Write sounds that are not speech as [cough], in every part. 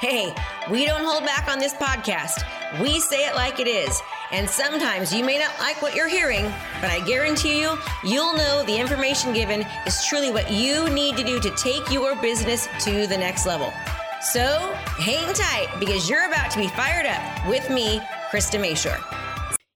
Hey, we don't hold back on this podcast. We say it like it is. And sometimes you may not like what you're hearing, but I guarantee you, you'll know the information given is truly what you need to do to take your business to the next level. So hang tight because you're about to be fired up with me, Krista Mashore.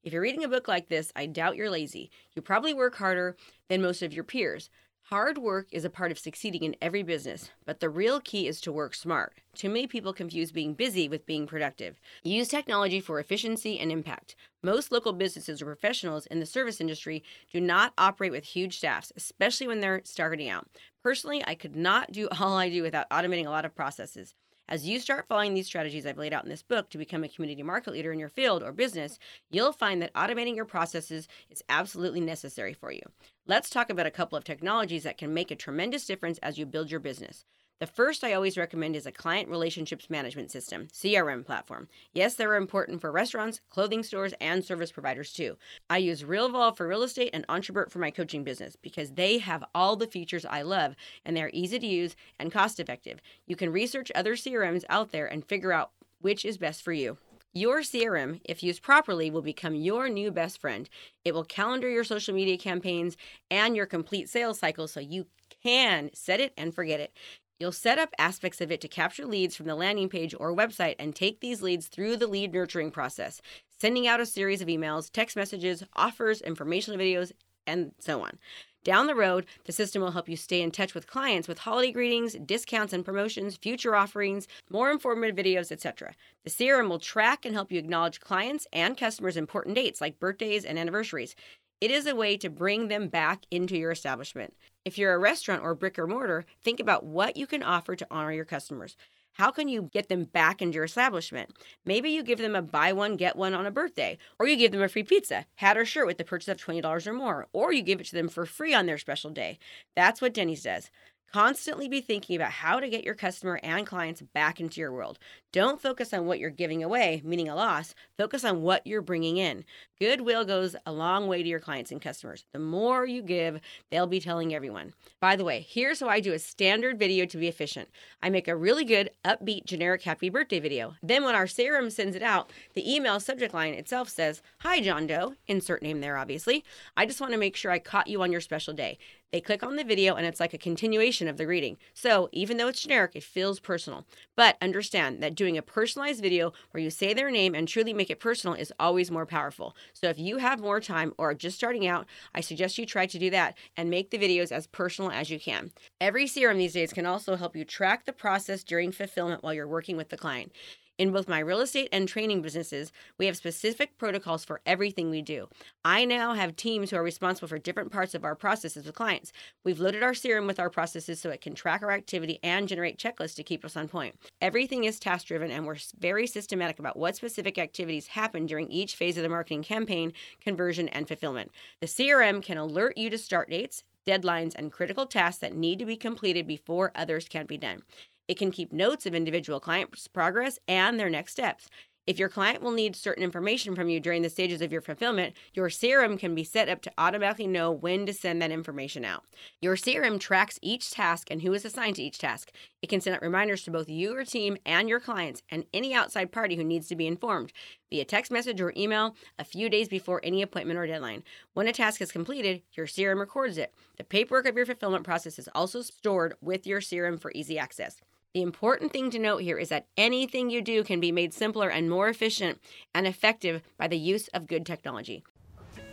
If you're reading a book like this, I doubt you're lazy. You probably work harder than most of your peers. Hard work is a part of succeeding in every business, but the real key is to work smart. Too many people confuse being busy with being productive. Use technology for efficiency and impact. Most local businesses or professionals in the service industry do not operate with huge staffs, especially when they're starting out. Personally, I could not do [laughs] all I do without automating a lot of processes. As you start following these strategies I've laid out in this book to become a community market leader in your field or business, you'll find that automating your processes is absolutely necessary for you. Let's talk about a couple of technologies that can make a tremendous difference as you build your business. The first I always recommend is a client relationships management system, CRM platform. Yes, they're important for restaurants, clothing stores, and service providers too. I use RealVolve for real estate and Ontraport for my coaching business because they have all the features I love and they're easy to use and cost effective. You can research other CRMs out there and figure out which is best for you. Your CRM, if used properly, will become your new best friend. It will calendar your social media campaigns and your complete sales cycle so you can set it and forget it. You'll set up aspects of it to capture leads from the landing page or website and take these leads through the lead nurturing process, sending out a series of emails, text messages, offers, informational videos, and so on. Down the road, the system will help you stay in touch with clients with holiday greetings, discounts and promotions, future offerings, more informative videos, etc. The CRM will track and help you acknowledge clients and customers' important dates like birthdays and anniversaries. It is a way to bring them back into your establishment. If you're a restaurant or brick or mortar, think about what you can offer to honor your customers. How can you get them back into your establishment? Maybe you give them a buy one, get one on a birthday, or you give them a free pizza, hat, or shirt with the purchase of $20 or more, or you give it to them for free on their special day. That's what Denny's does. Constantly be thinking about how to get your customer and clients back into your world. Don't focus on what you're giving away, meaning a loss. Focus on what you're bringing in. Goodwill goes a long way to your clients and customers. The more you give, they'll be telling everyone. By the way, here's how I do a standard video to be efficient I make a really good, upbeat, generic happy birthday video. Then, when our CRM sends it out, the email subject line itself says, Hi, John Doe, insert name there, obviously. I just want to make sure I caught you on your special day. They click on the video and it's like a continuation of the greeting. So, even though it's generic, it feels personal. But understand that doing a personalized video where you say their name and truly make it personal is always more powerful. So if you have more time or are just starting out, I suggest you try to do that and make the videos as personal as you can. Every CRM these days can also help you track the process during fulfillment while you're working with the client. In both my real estate and training businesses, we have specific protocols for everything we do. I now have teams who are responsible for different parts of our processes with clients. We've loaded our CRM with our processes so it can track our activity and generate checklists to keep us on point. Everything is task driven, and we're very systematic about what specific activities happen during each phase of the marketing campaign, conversion, and fulfillment. The CRM can alert you to start dates, deadlines, and critical tasks that need to be completed before others can be done. It can keep notes of individual clients' progress and their next steps. If your client will need certain information from you during the stages of your fulfillment, your CRM can be set up to automatically know when to send that information out. Your CRM tracks each task and who is assigned to each task. It can send out reminders to both you, your team, and your clients, and any outside party who needs to be informed via text message or email a few days before any appointment or deadline. When a task is completed, your CRM records it. The paperwork of your fulfillment process is also stored with your CRM for easy access. The important thing to note here is that anything you do can be made simpler and more efficient and effective by the use of good technology.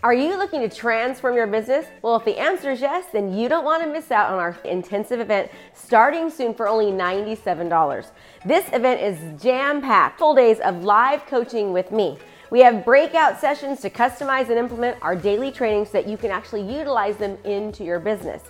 Are you looking to transform your business? Well, if the answer is yes, then you don't want to miss out on our intensive event starting soon for only $97. This event is jam packed, full days of live coaching with me. We have breakout sessions to customize and implement our daily trainings so that you can actually utilize them into your business.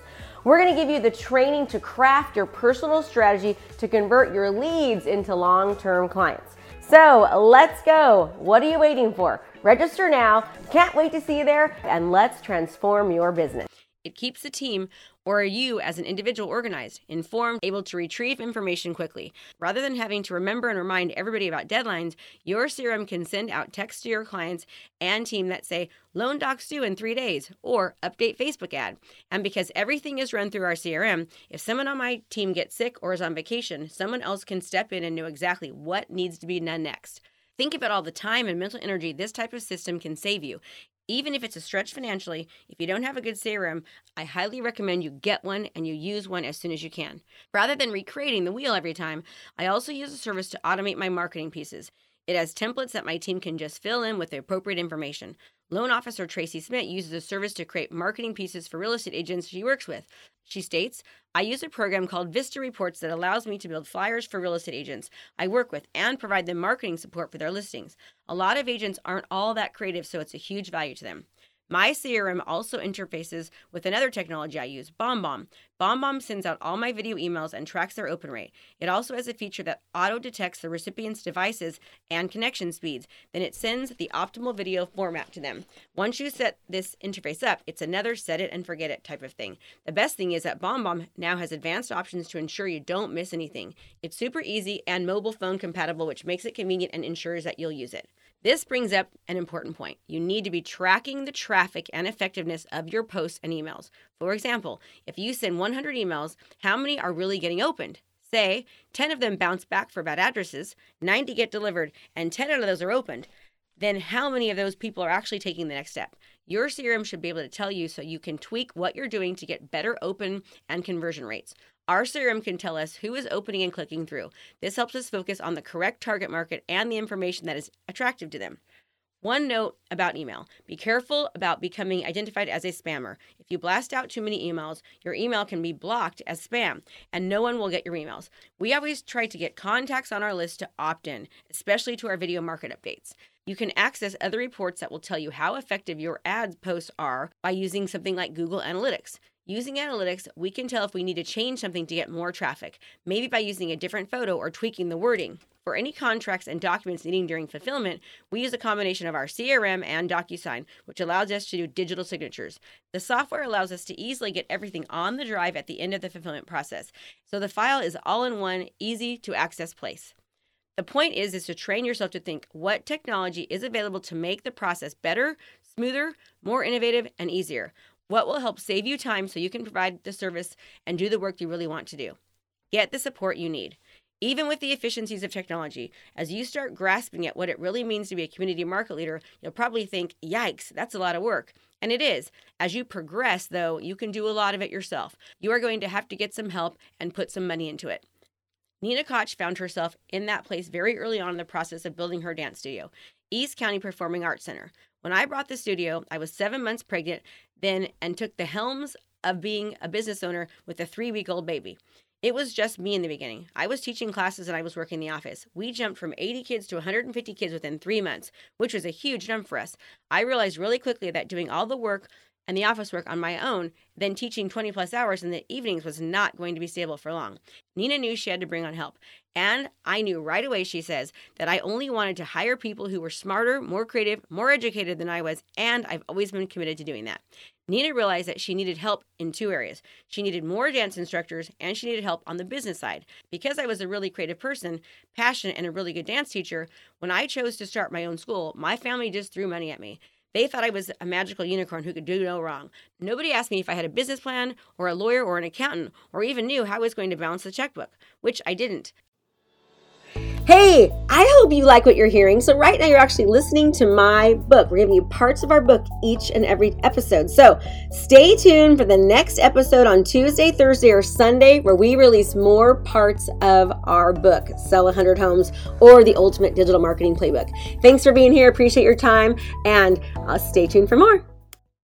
We're going to give you the training to craft your personal strategy to convert your leads into long term clients. So let's go. What are you waiting for? Register now. Can't wait to see you there, and let's transform your business. It keeps the team or you as an individual organized, informed, able to retrieve information quickly. Rather than having to remember and remind everybody about deadlines, your CRM can send out texts to your clients and team that say, loan docs due in three days, or update Facebook ad. And because everything is run through our CRM, if someone on my team gets sick or is on vacation, someone else can step in and know exactly what needs to be done next. Think about all the time and mental energy this type of system can save you. Even if it's a stretch financially, if you don't have a good CRM, I highly recommend you get one and you use one as soon as you can. Rather than recreating the wheel every time, I also use a service to automate my marketing pieces. It has templates that my team can just fill in with the appropriate information. Loan officer Tracy Smith uses a service to create marketing pieces for real estate agents she works with. She states, I use a program called Vista Reports that allows me to build flyers for real estate agents I work with and provide them marketing support for their listings. A lot of agents aren't all that creative, so it's a huge value to them. My CRM also interfaces with another technology I use, BombBomb. BombBomb sends out all my video emails and tracks their open rate. It also has a feature that auto detects the recipient's devices and connection speeds. Then it sends the optimal video format to them. Once you set this interface up, it's another set it and forget it type of thing. The best thing is that BombBomb now has advanced options to ensure you don't miss anything. It's super easy and mobile phone compatible, which makes it convenient and ensures that you'll use it. This brings up an important point. You need to be tracking the traffic and effectiveness of your posts and emails. For example, if you send 100 emails, how many are really getting opened? Say 10 of them bounce back for bad addresses, 90 get delivered, and 10 out of those are opened. Then how many of those people are actually taking the next step? Your CRM should be able to tell you so you can tweak what you're doing to get better open and conversion rates. Our CRM can tell us who is opening and clicking through. This helps us focus on the correct target market and the information that is attractive to them. One note about email be careful about becoming identified as a spammer. If you blast out too many emails, your email can be blocked as spam and no one will get your emails. We always try to get contacts on our list to opt in, especially to our video market updates. You can access other reports that will tell you how effective your ads posts are by using something like Google Analytics. Using analytics, we can tell if we need to change something to get more traffic, maybe by using a different photo or tweaking the wording. For any contracts and documents needing during fulfillment, we use a combination of our CRM and DocuSign, which allows us to do digital signatures. The software allows us to easily get everything on the drive at the end of the fulfillment process, so the file is all in one, easy to access place. The point is is to train yourself to think what technology is available to make the process better, smoother, more innovative, and easier. What will help save you time so you can provide the service and do the work you really want to do? Get the support you need. Even with the efficiencies of technology, as you start grasping at what it really means to be a community market leader, you'll probably think, yikes, that's a lot of work. And it is. As you progress, though, you can do a lot of it yourself. You are going to have to get some help and put some money into it. Nina Koch found herself in that place very early on in the process of building her dance studio, East County Performing Arts Center. When I brought the studio, I was seven months pregnant then and took the helms of being a business owner with a three week old baby. It was just me in the beginning. I was teaching classes and I was working in the office. We jumped from 80 kids to 150 kids within three months, which was a huge jump for us. I realized really quickly that doing all the work and the office work on my own, then teaching 20 plus hours in the evenings was not going to be stable for long. Nina knew she had to bring on help. And I knew right away, she says, that I only wanted to hire people who were smarter, more creative, more educated than I was, and I've always been committed to doing that. Nina realized that she needed help in two areas. She needed more dance instructors and she needed help on the business side. Because I was a really creative person, passionate, and a really good dance teacher, when I chose to start my own school, my family just threw money at me. They thought I was a magical unicorn who could do no wrong. Nobody asked me if I had a business plan or a lawyer or an accountant or even knew how I was going to balance the checkbook, which I didn't. Hey, I hope you like what you're hearing. So, right now, you're actually listening to my book. We're giving you parts of our book each and every episode. So, stay tuned for the next episode on Tuesday, Thursday, or Sunday, where we release more parts of our book, Sell 100 Homes or the Ultimate Digital Marketing Playbook. Thanks for being here. Appreciate your time, and uh, stay tuned for more.